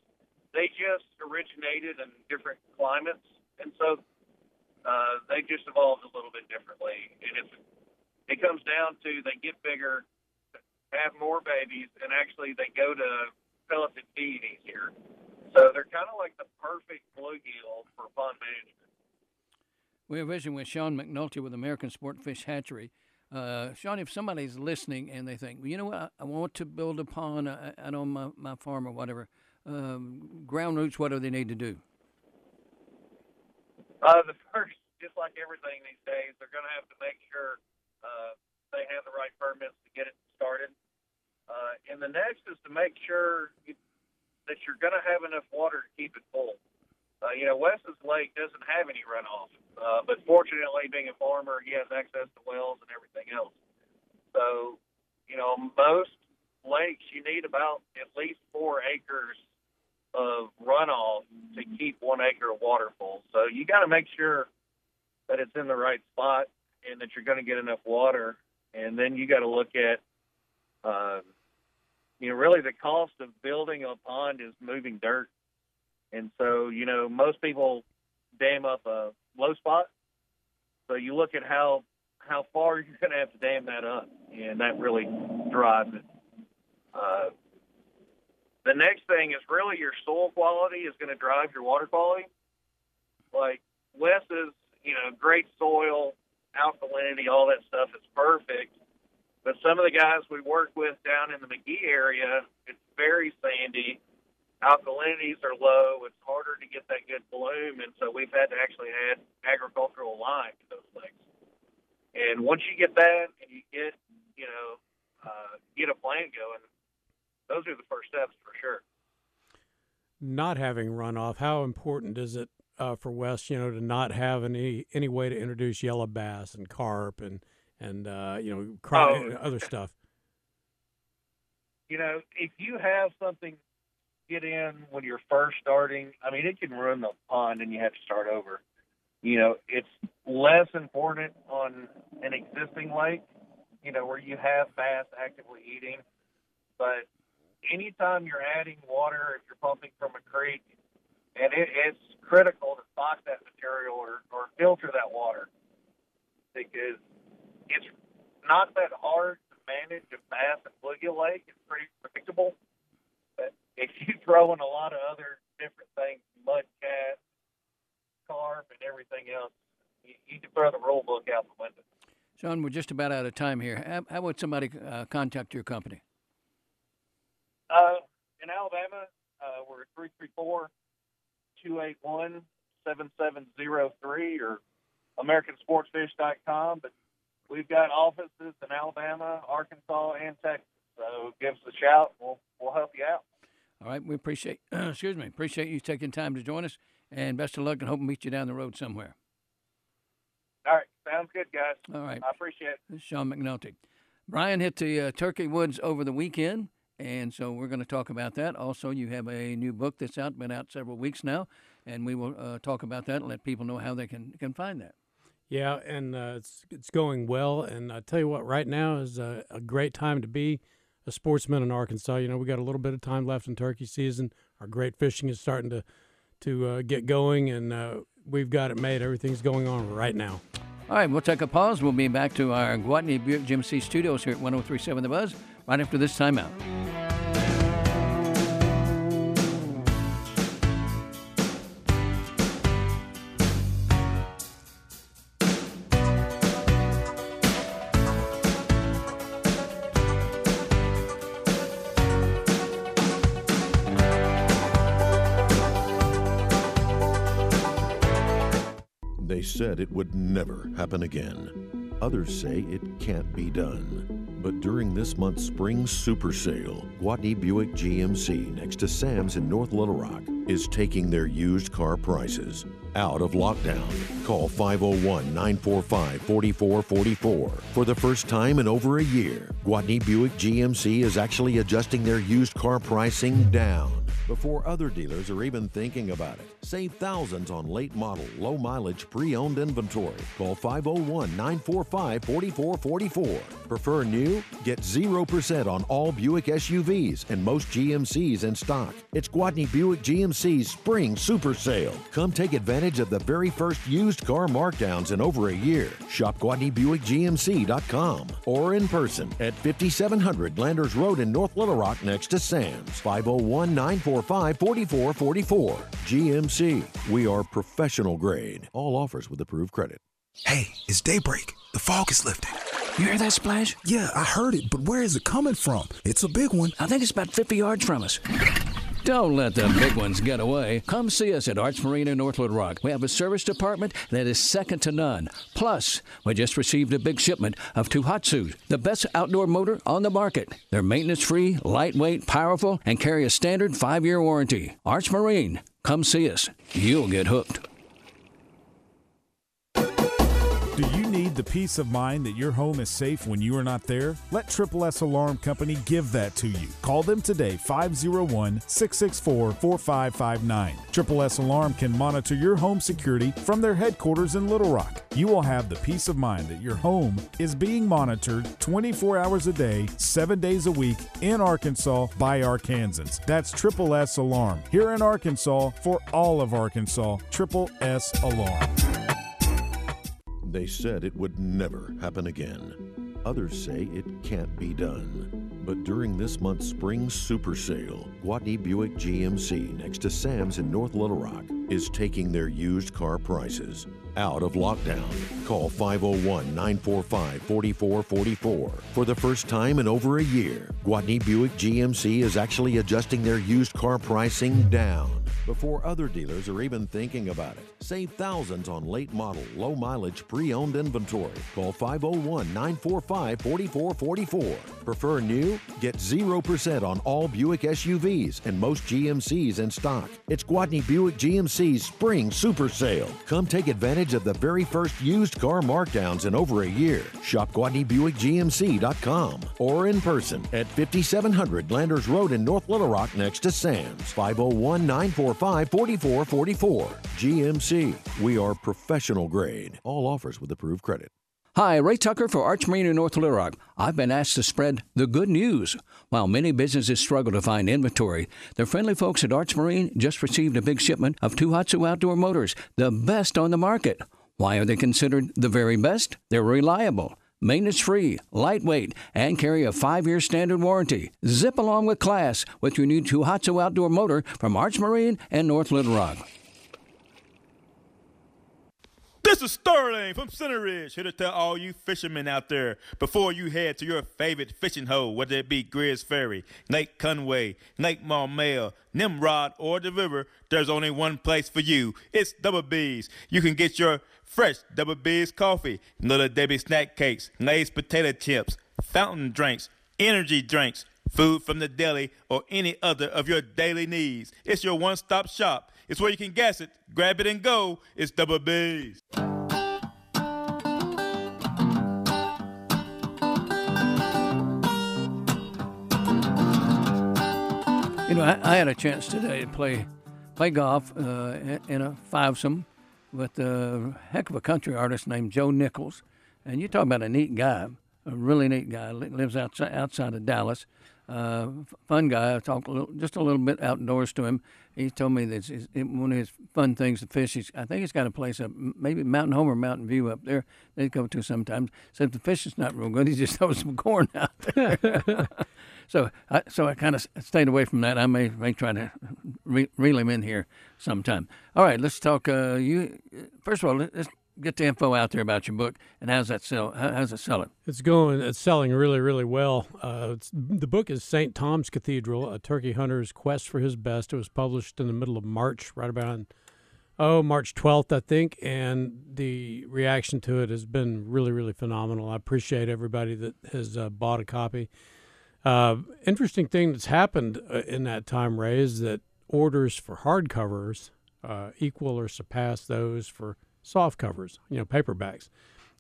They just originated in different climates, and so uh, they just evolved a little bit differently. And it's it comes down to they get bigger, have more babies, and actually they go to pelleted feed easier. So they're kind of like the perfect bluegill for pond management. We're visiting with Sean McNulty with American Sport Fish Hatchery. Uh, Sean, if somebody's listening and they think, you know what, I, I want to build a pond uh, out my, my farm or whatever, um, ground roots, what do they need to do? Uh, the first, just like everything these days, they're going to have to make sure uh, they have the right permits to get it started. Uh, and the next is to make sure you, that you're going to have enough water to keep it full. Uh, you know, Wes's Lake doesn't have any runoff, uh, but fortunately, being a farmer, he has access to wells and everything else. So, you know, most lakes you need about at least four acres of runoff to keep one acre of water full. So you got to make sure that it's in the right spot and that you're going to get enough water. And then you got to look at uh, you know, really the cost of building a pond is moving dirt. And so, you know, most people dam up a low spot. So you look at how how far you're going to have to dam that up, and that really drives it. Uh, the next thing is really your soil quality is going to drive your water quality. Like Wes is, you know, great soil, alkalinity, all that stuff is perfect. But some of the guys we work with down in the McGehee area, it's very sandy. Alkalinities are low. It's harder to get that good bloom, and so we've had to actually add agricultural lime to those things. And once you get that, and you get, you know, uh, get a plan going, those are the first steps for sure. Not having runoff, how important is it uh, for Wes? you know, to not have any any way to introduce yellow bass and carp and and uh, you know cry, oh. other stuff. You know, if you have something get in when you're first starting, I mean, it can ruin the pond, and you have to start over. You know, it's less important on an existing lake, you know, where you have bass actively eating. But anytime you're adding water, if you're pumping from a creek, and it, it's critical to stock that material or, or filter that water because it's not that hard to manage a bass and bluegill lake. It's pretty predictable. If you throw in a lot of other different things, mud cat, carp, and everything else, you, you can throw the rule book out the window. Sean, we're just about out of time here. How, how would somebody uh, contact your company? Uh, in Alabama, uh, we're at 334 281 7703 or AmericanSportsFish.com. But we've got offices in Alabama, Arkansas, and Texas. So give us a shout. We'll, we'll help you out. All right, we appreciate excuse me appreciate you taking time to join us, and best of luck, and hope to meet you down the road somewhere. All right, sounds good, guys. All right, I appreciate it. This is Sean McNulty. Bryan hit the uh, Turkey Woods over the weekend, and so we're going to talk about that. Also, you have a new book that's out, been out several weeks now, and we will uh, talk about that and let people know how they can can find that. Yeah, and uh, it's it's going well. And I tell you what, right now is a, a great time to be a sportsman in Arkansas. You know, we got a little bit of time left in turkey season. Our great fishing is starting to to uh, get going, and uh, we've got it made. Everything's going on right now. All right, we'll take a pause. We'll be back to our Gwatney Buick GMC studios here at 1037 The Buzz right after this timeout. Said it would never happen again. Others say it can't be done. But during this month's spring super sale, Gwatney Buick GMC next to Sam's in North Little Rock is taking their used car prices out of lockdown. Call 501 945 4444. For the first time in over a year, Gwatney Buick GMC is actually adjusting their used car pricing down before other dealers are even thinking about it. Save thousands on late model, low mileage, pre owned inventory. Call 501 945 4444. Prefer new? Get 0% on all Buick SUVs and most GMCs in stock. It's Gwatney Buick GMC's Spring Super Sale. Come take advantage of the very first used car markdowns in over a year. Shop GwatneyBuickGMC.com or in person at 5700 Landers Road in North Little Rock next to Sam's. 501 945 4444. GMC. We are professional grade. All offers with approved credit. Hey, it's daybreak. The fog is lifting. You hear that splash? Yeah, I heard it, but where is it coming from? It's a big one. I think it's about 50 yards from us. Don't let the big ones get away. Come see us at Arch Marine in North Little Rock. We have a service department that is second to none. Plus, we just received a big shipment of Tohatsu, the best outdoor motor on the market. They're maintenance free, lightweight, powerful, and carry a standard five year warranty. Arch Marine. Come see us. You'll get hooked. Do you need the peace of mind that your home is safe when you are not there? Let Triple S Alarm Company give that to you. Call them today 501 664 4559. Triple S Alarm can monitor your home security from their headquarters in Little Rock. You will have the peace of mind that your home is being monitored 24 hours a day, 7 days a week in Arkansas by Arkansans. That's Triple S Alarm. Here in Arkansas for all of Arkansas, Triple S Alarm. They said it would never happen again. Others say it can't be done. But during this month's spring super sale, Gwatney Buick GMC next to Sam's in North Little Rock is taking their used car prices out of lockdown. Call 501 945 4444. For the first time in over a year, Gwatney Buick GMC is actually adjusting their used car pricing down before other dealers are even thinking about it. Save thousands on late model, low mileage, pre owned inventory. Call 501 945 4444. Prefer new? Get 0% on all Buick SUVs and most GMCs in stock. It's Gwatney Buick GMC's Spring Super Sale. Come take advantage of the very first used car markdowns in over a year. Shop GwatneyBuickGMC.com or in person at 5700 Landers Road in North Little Rock next to Sam's. 501 945 4444. GMC. We are professional grade. All offers with approved credit. Hi, Ray Tucker for Arch Marine in North Little Rock. I've been asked to spread the good news. While many businesses struggle to find inventory, the friendly folks at Arch Marine just received a big shipment of Tohatsu outdoor motors, the best on the market. Why are they considered the very best? They're reliable, maintenance free, lightweight, and carry a five year standard warranty. Zip along with class with your new Tohatsu outdoor motor from Arch Marine and North Little Rock. This is Sterling from Center Ridge here to tell all you fishermen out there before you head to your favorite fishing hole, whether it be Greers Ferry, Lake Conway, Lake Maumelle, Nimrod, or the river, there's only one place for you. It's Double B's. You can get your fresh Double B's coffee, Little Debbie snack cakes, Lay's potato chips, fountain drinks, energy drinks, food from the deli, or any other of your daily needs. It's your one stop shop. It's where you can guess it, grab it, and go. It's Double B's. You know, I, I had a chance today to play play golf uh, in a fivesome with a heck of a country artist named Joe Nichols. And you talk about a neat guy, a really neat guy. Lives outside outside of Dallas. Uh, fun guy. I talked a little, just a little bit outdoors to him. He told me that it's, it's one of his fun things to fish. He's, I think he's got a place up, maybe Mountain Home or Mountain View up there. They go to sometimes. Said the fish is not real good. He just throws some corn out there. so, I, so I kind of stayed away from that. I may may try to re- reel him in here sometime. All right, let's talk. Uh, you first of all, let's get the info out there about your book and how's that sell? How, how's it selling? It's going. It's selling really, really well. Uh, the book is St. Tom's Cathedral: A Turkey Hunter's Quest for His Best. It was published in the middle of March, right about oh March twelfth, I think, and the reaction to it has been really, really phenomenal. I appreciate everybody that has uh, bought a copy. Uh, interesting thing that's happened uh, in that time, Ray, is that orders for hardcovers uh, equal or surpass those for soft covers, you know, paperbacks.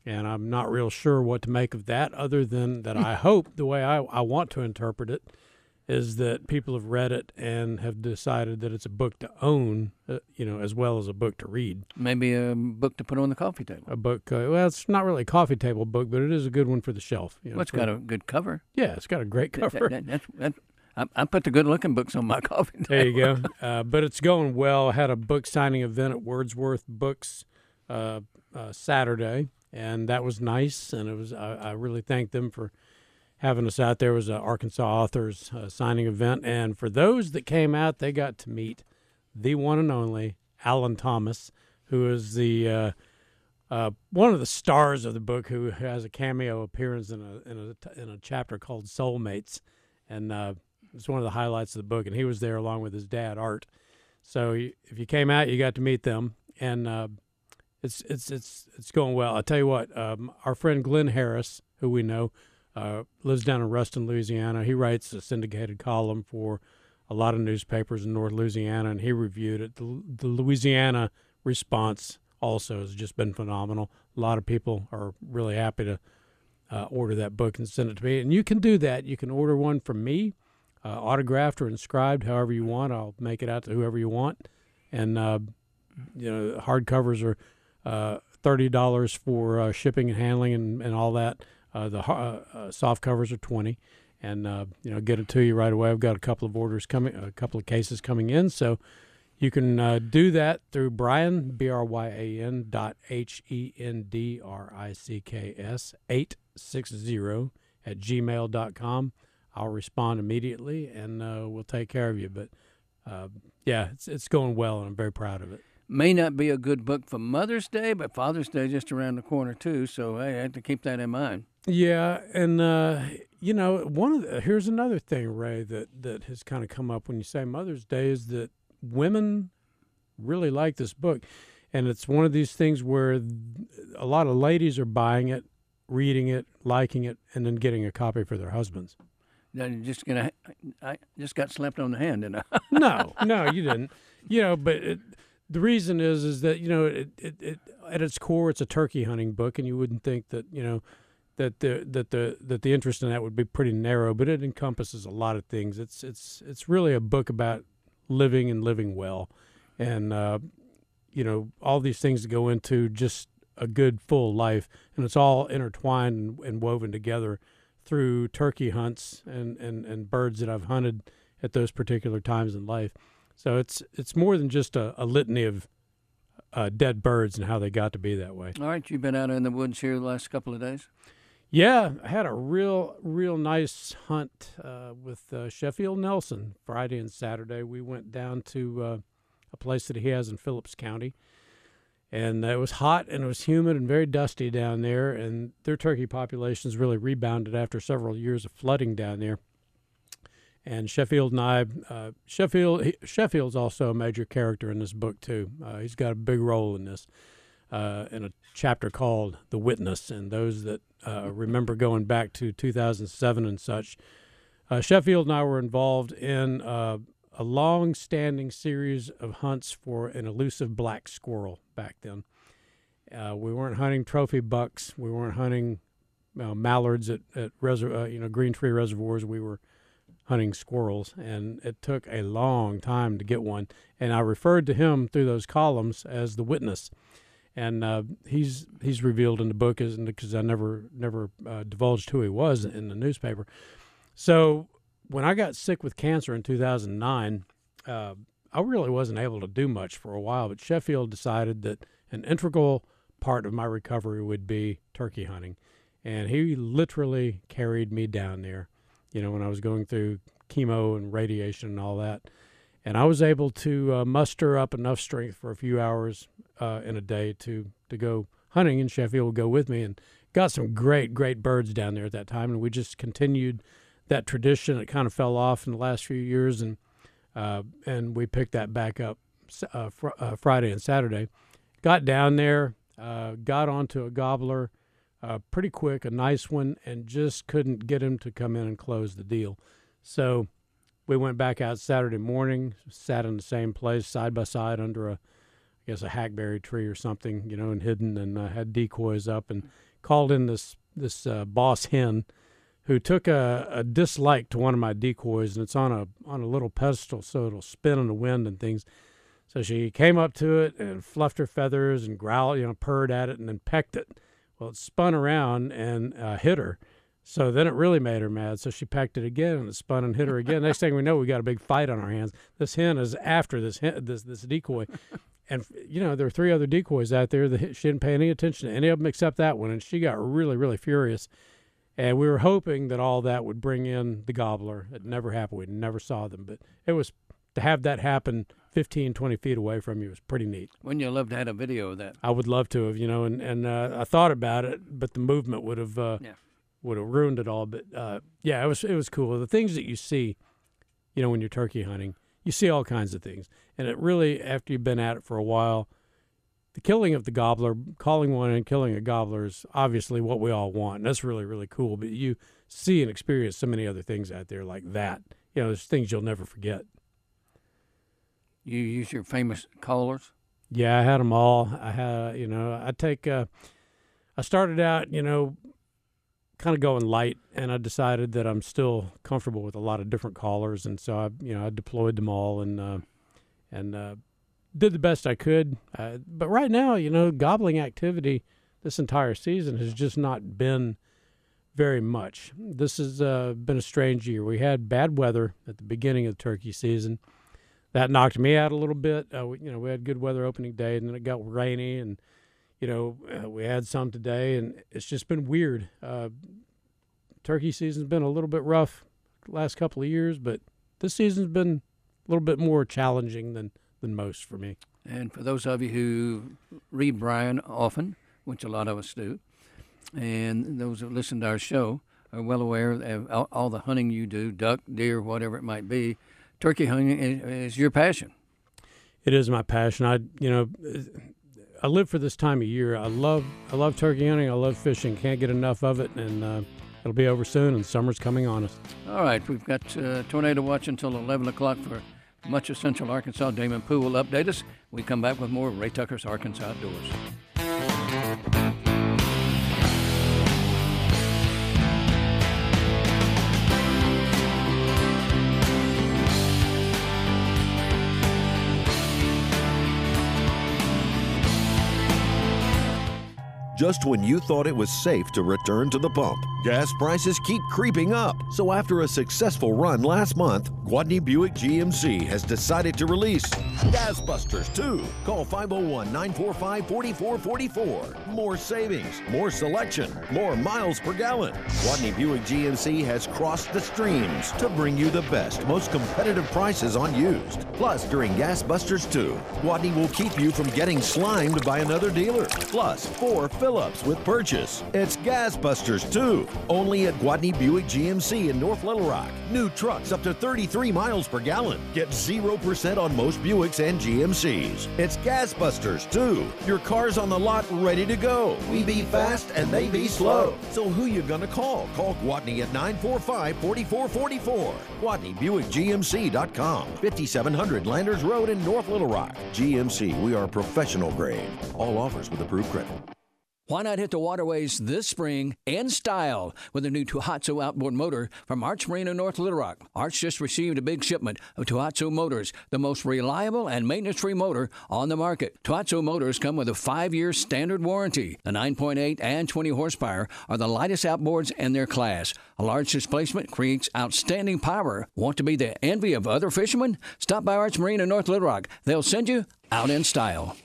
And I'm not real sure what to make of that, other than that I hope the way I, I want to interpret it is that people have read it and have decided that it's a book to own, uh, you know, as well as a book to read. Maybe a book to put on the coffee table. A book, uh, well, it's not really a coffee table book, but it is a good one for the shelf. You know, Well, it's for- got a good cover. yeah, it's got a great cover. that- that's, that, I, I put the good looking books on my coffee table. There you go. Uh, but it's going well. I had a book signing event at Wordsworth Books uh, uh, Saturday, and that was nice. And it was I, I really thank them for having us out there. Was an Arkansas authors uh, signing event, and for those that came out, they got to meet the one and only Alan Thomas, who is the uh, uh, one of the stars of the book, who has a cameo appearance in a in a in a chapter called Soulmates, and uh, it's one of the highlights of the book. And he was there along with his dad Art. So if you came out, you got to meet them, and uh, it's it's it's it's going well. I'll tell you what, um, our friend Glenn Harris, who we know, uh, lives down in Ruston, Louisiana. He writes a syndicated column for a lot of newspapers in North Louisiana, and he reviewed it. The, the Louisiana response also has just been phenomenal. A lot of people are really happy to uh, order that book and send it to me, and you can do that. You can order one from me, uh, autographed or inscribed, however you want. I'll make it out to whoever you want, and uh, you know, hardcovers are uh, thirty dollars for uh, shipping and handling and, and all that. Uh, the uh, uh, soft covers are twenty, and uh, you know, get it to you right away. I've got a couple of orders coming, a couple of cases coming in, so you can uh, do that through Bryan B R Y A N dot H E N D R I C K S eight six zero at gmail dot com. I'll respond immediately, and uh, we'll take care of you. But uh, yeah, it's it's going well, and I'm very proud of it. May not be a good book for Mother's Day, but Father's Day just around the corner too. So hey, I have to keep that in mind. Yeah, and uh, you know, one of the, here's another thing, Ray, that that has kind of come up when you say Mother's Day is that women really like this book, and it's one of these things where a lot of ladies are buying it, reading it, liking it, and then getting a copy for their husbands. Now you're just gonna. I just got slapped on the hand, didn't I? no, no, you didn't. You know, but it, the reason is is that you know it, it, it at its core it's a turkey hunting book, and you wouldn't think that you know that the that the that the interest in that would be pretty narrow, but it encompasses a lot of things. It's it's it's really a book about living and living well, and uh, you know all these things that go into just a good full life, and it's all intertwined and, woven together through turkey hunts and, and, and birds that I've hunted at those particular times in life. So it's it's more than just a, a litany of uh, dead birds and how they got to be that way. All right, you've been out in the woods here the last couple of days. Yeah, I had a real real nice hunt uh, with uh, Sheffield Nelson Friday and Saturday. We went down to uh, a place that he has in Phillips County, and it was hot and it was humid and very dusty down there. And their turkey populations really rebounded after several years of flooding down there. And Sheffield and I, uh, Sheffield, he, Sheffield's also a major character in this book too. Uh, he's got a big role in this, uh, in a chapter called "The Witness." And those that uh, remember going back to 2007 and such, uh, Sheffield and I were involved in uh, a long-standing series of hunts for an elusive black squirrel back then. We weren't hunting trophy bucks. We weren't hunting mallards at, at you know green tree reservoirs. We were hunting squirrels, and it took a long time to get one. And I referred to him through those columns as the witness, and uh, he's he's revealed in the book isn't because I never never uh, divulged who he was in the newspaper. So when I got sick with cancer in 2009, uh, I really wasn't able to do much for a while. But Sheffield decided that an integral part of my recovery would be turkey hunting, and he literally carried me down there. You know, when I was going through chemo and radiation and all that, and I was able to uh, muster up enough strength for a few hours uh, in a day to to go hunting. And Sheffield would go with me, and got some great great birds down there at that time. And we just continued that tradition. It kind of fell off in the last few years, and uh, and we picked that back up uh, fr- uh, Friday and Saturday. Got down there, uh, got onto a gobbler uh, pretty quick, a nice one, and just couldn't get him to come in and close the deal. So we went back out Saturday morning, sat in the same place side by side under a, I guess a hackberry tree or something, you know, and hidden, and uh, had decoys up, and called in this this boss hen who took a, a, dislike to one of my decoys, and it's on a on a little pedestal, so it'll spin in the wind and things. So she came up to it and fluffed her feathers and growled, you know, purred at it, and then pecked it. Well, it spun around and uh, hit her. So then it really made her mad. So she packed it again, and it spun and hit her again. Next thing we know, we got a big fight on our hands. This hen is after this hen, this this decoy, and you know there were three other decoys out there that she didn't pay any attention to any of them except that one, and she got really really furious and we were hoping that all that would bring in the gobbler. It never happened. We never saw them, but it was to have that happen 15, 20 feet away from you was pretty neat. Wouldn't you love to have a video of that? I would love to have, you know, and and uh, I thought about it, but the movement would have uh, yeah. would have ruined it all. But uh, yeah, it was it was cool. The things that you see, you know, when you're turkey hunting, you see all kinds of things, and it really after you've been at it for a while the killing of the gobbler, calling one and killing a gobbler is obviously what we all want. And that's really, really cool. But you see and experience so many other things out there like that. You know, there's things you'll never forget. You use your famous callers? Yeah, I had them all. I had, you know, I take, uh, I started out, you know, kind of going light, and I decided that I'm still comfortable with a lot of different callers, and so I, you know, I deployed them all, and uh, and uh, did the best I could. Uh, but right now, you know, gobbling activity this entire season has just not been very much. This has uh, been a strange year. We had bad weather at the beginning of the turkey season. That knocked me out a little bit. Uh, we, you know, we had good weather opening day, and then it got rainy, and you know, uh, we had some today, and it's just been weird. Uh, turkey season's been a little bit rough last couple of years, but this season's been a little bit more challenging than than most for me. And for those of you who read Bryan often, which a lot of us do, and those who listen to our show are well aware of all, all the hunting you do, duck, deer, whatever it might be. Turkey hunting is, is your passion. It is my passion. I, you know, I live for this time of year. I love, I love turkey hunting. I love fishing. Can't get enough of it, and uh, it'll be over soon. And summer's coming on us. All right, we've got uh, tornado watch until eleven o'clock for much of central Arkansas. Damon Poole will update us. We come back with more Ray Tucker's Arkansas Outdoors. Just when you thought it was safe to return to the pump, Gas prices keep creeping up. So after a successful run last month, Gwatney Buick GMC has decided to release Gas Busters 2. Call 501-945-4444. More savings, more selection, more miles per gallon. Gwatney Buick GMC has crossed the streams to bring you the best, most competitive prices on used. Plus, during Gas Busters 2, Gwatney will keep you from getting slimed by another dealer. Plus, four fill-ups with purchase. It's Gas Busters 2, only at Gwatney Buick GMC in North Little Rock. New trucks up to 33 miles per gallon. Get 0% on most Buicks and GMCs. It's Gas Busters 2. Your car's on the lot ready to go. We be fast and they be slow. So who you gonna call? Call Gwatney at 945-4444. GwatneyBuickGMC.com. 5700 Landers Road in North Little Rock. GMC, we are professional grade. All offers with approved credit. Why not hit the waterways this spring in style with a new Tohatsu outboard motor from Arch Marine in North Little Rock? Arch just received a big shipment of Tohatsu motors, the most reliable and maintenance-free motor on the market. Tohatsu motors come with a five-year standard warranty. The 9.8 and 20 horsepower are the lightest outboards in their class. A large displacement creates outstanding power. Want to be the envy of other fishermen? Stop by Arch Marine in North Little Rock. They'll send you out in style.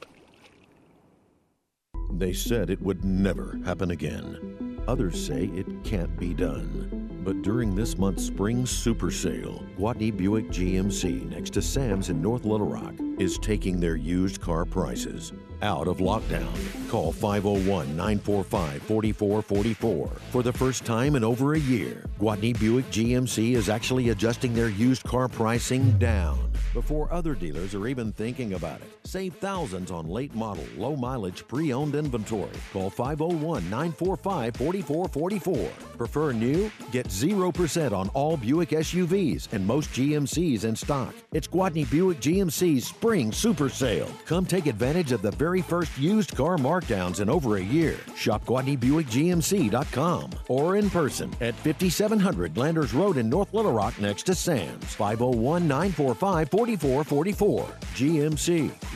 They said it would never happen again. Others say it can't be done. But during this month's spring super sale, Gwatney Buick GMC next to Sam's in North Little Rock is taking their used car prices out of lockdown. Call 501 945 4444. For the first time in over a year, Gwatney Buick GMC is actually adjusting their used car pricing down before other dealers are even thinking about it. Save thousands on late model, low mileage, pre owned inventory. Call 501 945 4444. Prefer new? Get 0% on all Buick SUVs and most GMCs in stock. It's Gwatney Buick GMC's spring super sale. Come take advantage of the very first used car markdowns in over a year. Shop GwatneyBuickGMC.com or in person at 5700 Landers Road in North Little Rock next to Sam's. 501 945 4444. GMC.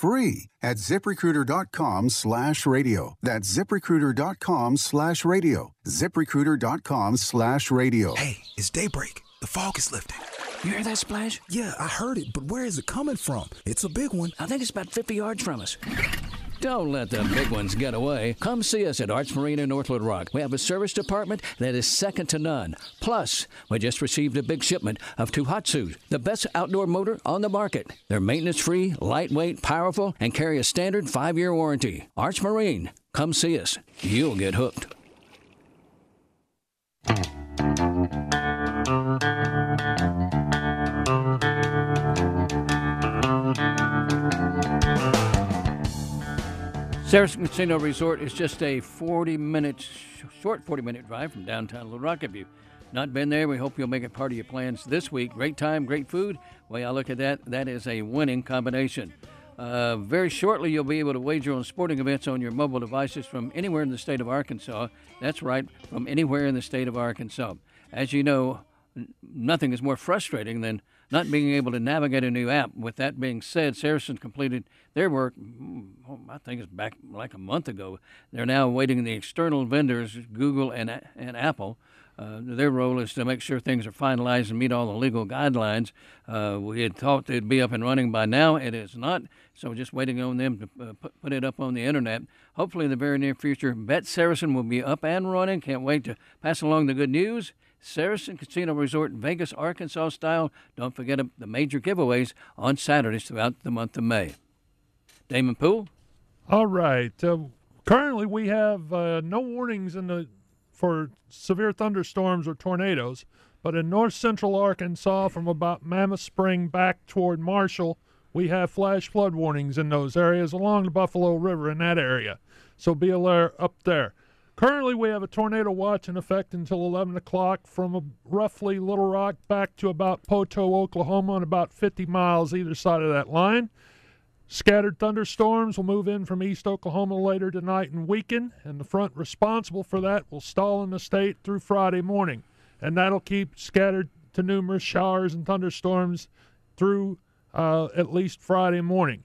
free at ziprecruiter.com slash radio. That's ziprecruiter.com slash radio. ziprecruiter.com slash radio. Hey, it's daybreak. The fog is lifting. You hear that splash? Yeah, I heard it, but where is it coming from? It's a big one. I think it's about 50 yards from us. Don't let the big ones get away. Come see us at Arch Marine in North Little Rock. We have a service department that is second to none. Plus, we just received a big shipment of Tohatsu, the best outdoor motor on the market. They're maintenance free, lightweight, powerful, and carry a standard five year warranty. Arch Marine, come see us. You'll get hooked. Saracen Casino Resort is just a 40 minute, short 40 minute drive from downtown Little Rock. If you've not been there, we hope you'll make it part of your plans this week. Great time, great food. Way I look at that, that is a winning combination. Uh, very shortly, you'll be able to wager on sporting events on your mobile devices from anywhere in the state of Arkansas. That's right, from anywhere in the state of Arkansas. As you know, n- nothing is more frustrating than not being able to navigate a new app. With that being said, Saracen completed their work, mm, oh, I think it's back like a month ago. They're now awaiting the external vendors, Google and, and Apple. Uh, their role is to make sure things are finalized and meet all the legal guidelines. Uh, we had thought they'd be up and running by now. It is not. So just waiting on them to uh, put, put it up on the internet. Hopefully, in the very near future, Bet Saracen will be up and running. Can't wait to pass along the good news. Saracen Casino Resort in Vegas, Arkansas style. Don't forget the major giveaways on Saturdays throughout the month of May. Damon Poole. All right. Uh, currently, we have uh, no warnings in the for severe thunderstorms or tornadoes, but in north central Arkansas, from about Mammoth Spring back toward Marshall, we have flash flood warnings in those areas along the Buffalo River in that area. So be alert up there. Currently, we have a tornado watch in effect until 11 o'clock from roughly Little Rock back to about Poteau, Oklahoma, and about 50 miles either side of that line. Scattered thunderstorms will move in from east Oklahoma later tonight and weaken, and the front responsible for that will stall in the state through Friday morning. And that'll keep scattered to numerous showers and thunderstorms through uh, at least Friday morning.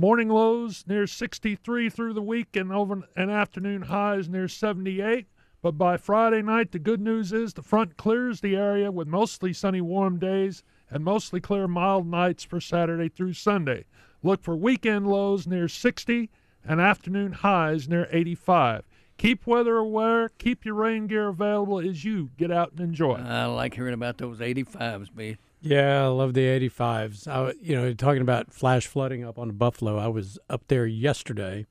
Morning lows near 63 through the week and over and afternoon highs near 78. But by Friday night, the good news is the front clears the area with mostly sunny, warm days and mostly clear, mild nights for Saturday through Sunday. Look for weekend lows near 60 and afternoon highs near 85. Keep weather aware. Keep your rain gear available as you get out and enjoy. I like hearing about those 85s, B. Yeah, I love the 85s. I, you know, talking about flash flooding up on the Buffalo, I was up there yesterday,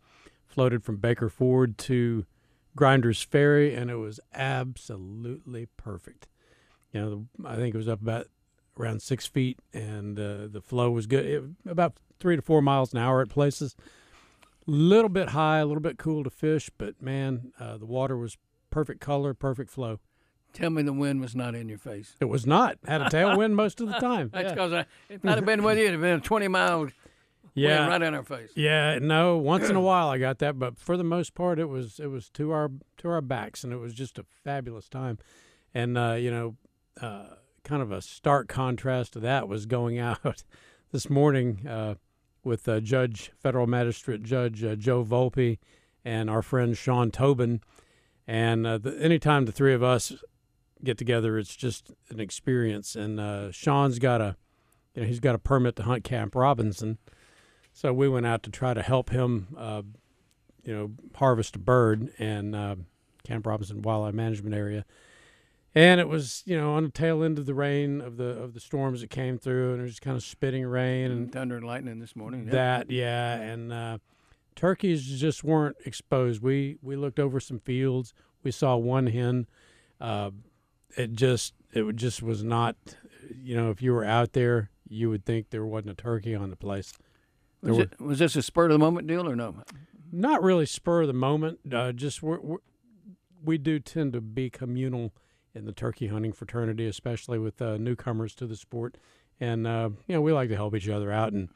floated from Baker Ford to Grinders Ferry, and it was absolutely perfect. You know, I think it was up about around six feet, and uh, the flow was good. It, about three to four miles an hour at places. A little bit high, a little bit cool to fish, but man, uh, the water was perfect color, perfect flow. Tell me the wind was not in your face. It was not. Had a tailwind most of the time. That's because yeah. if I'd have been with you, it'd have been a 20 mile yeah. right in our face. Yeah, no. Once in a while, I got that, but for the most part, it was it was to our to our backs, and it was just a fabulous time. And uh, you know, uh, kind of a stark contrast to that was going out this morning. Uh, with uh, Judge, Federal Magistrate Judge uh, Joe Volpe, and our friend Sean Tobin. And uh, the, anytime the three of us get together, it's just an experience. And uh, Sean's got a, you know, he's got a permit to hunt Camp Robinson, so we went out to try to help him, uh, you know, harvest a bird and uh, Camp Robinson Wildlife Management Area. And it was you know on the tail end of the rain of the of the storms that came through and it was kind of spitting rain and thunder and lightning this morning that yeah and uh, turkeys just weren't exposed. We we looked over some fields. We saw one hen uh, it just it just was not you know if you were out there you would think there wasn't a turkey on the place was, were, it, was this a spur of the moment deal or no not really spur of the moment uh, just we're, we're, we do tend to be communal in the turkey hunting fraternity, especially with uh, newcomers to the sport. And uh, you know, we like to help each other out. And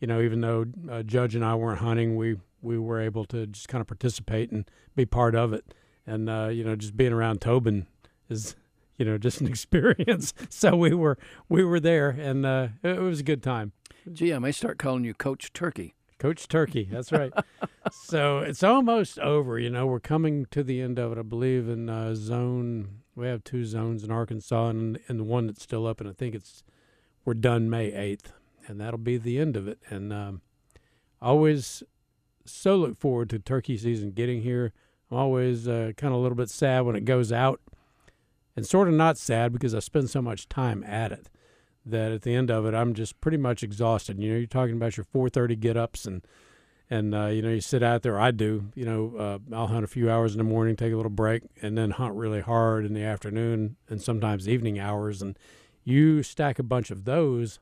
you know, even though uh, Judge and I weren't hunting, we we were able to just kind of participate and be part of it. And uh, you know, just being around Tobin is you know just an experience. so we were we were there, and uh, it was a good time. Gee, I may start calling you Coach Turkey. Coach Turkey, that's right. so it's almost over. You know, we're coming to the end of it, I believe, in uh, zone we have two zones in Arkansas and, and the one that's still up, and I think it's we're done May 8th, and that'll be the end of it. And um, always so look forward to turkey season getting here. I'm always uh, kind of a little bit sad when it goes out, and sort of not sad because I spend so much time at it that at the end of it, I'm just pretty much exhausted. You know, you're talking about your 4:30 get ups and and uh, you know you sit out there. I do. You know, uh, I'll hunt a few hours in the morning, take a little break, and then hunt really hard in the afternoon and sometimes evening hours. And you stack a bunch of those,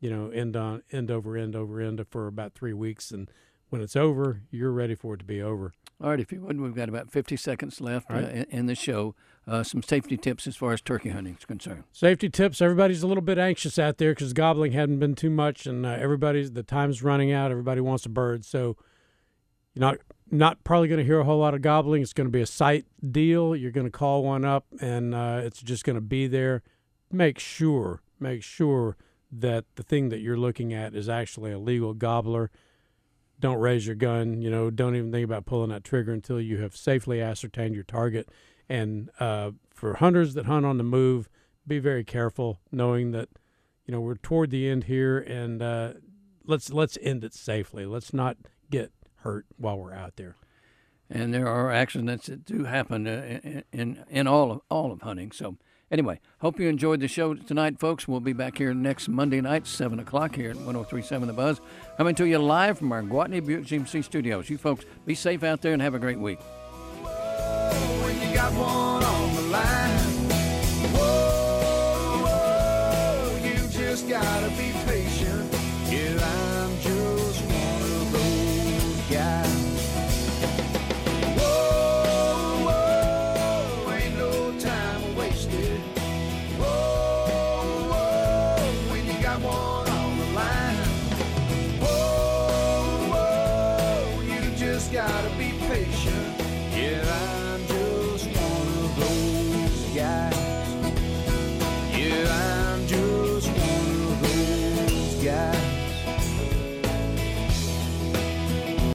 you know, end on end over end over end for about three weeks, and when it's over, you're ready for it to be over. All right, if you would, we've got about 50 seconds left right. uh, in, in the show. Uh, some safety tips as far as turkey hunting is concerned. Safety tips. Everybody's a little bit anxious out there because gobbling hadn't been too much, and uh, everybody's the time's running out. Everybody wants a bird, so you're not not probably going to hear a whole lot of gobbling. It's going to be a sight deal. You're going to call one up, and uh, it's just going to be there. Make sure, make sure that the thing that you're looking at is actually a legal gobbler don't raise your gun. You know, don't even think about pulling that trigger until you have safely ascertained your target. And uh, for hunters that hunt on the move, be very careful, knowing that you know we're toward the end here, and uh, let's let's end it safely. Let's not get hurt while we're out there. And there are accidents that do happen uh, in in all of all of hunting. So Anyway, hope you enjoyed the show tonight, folks. We'll be back here next Monday night, 7 o'clock here at 1037 The Buzz. Coming to you live from our Gwatney Buick GMC studios. You folks be safe out there and have a great week. Whoa,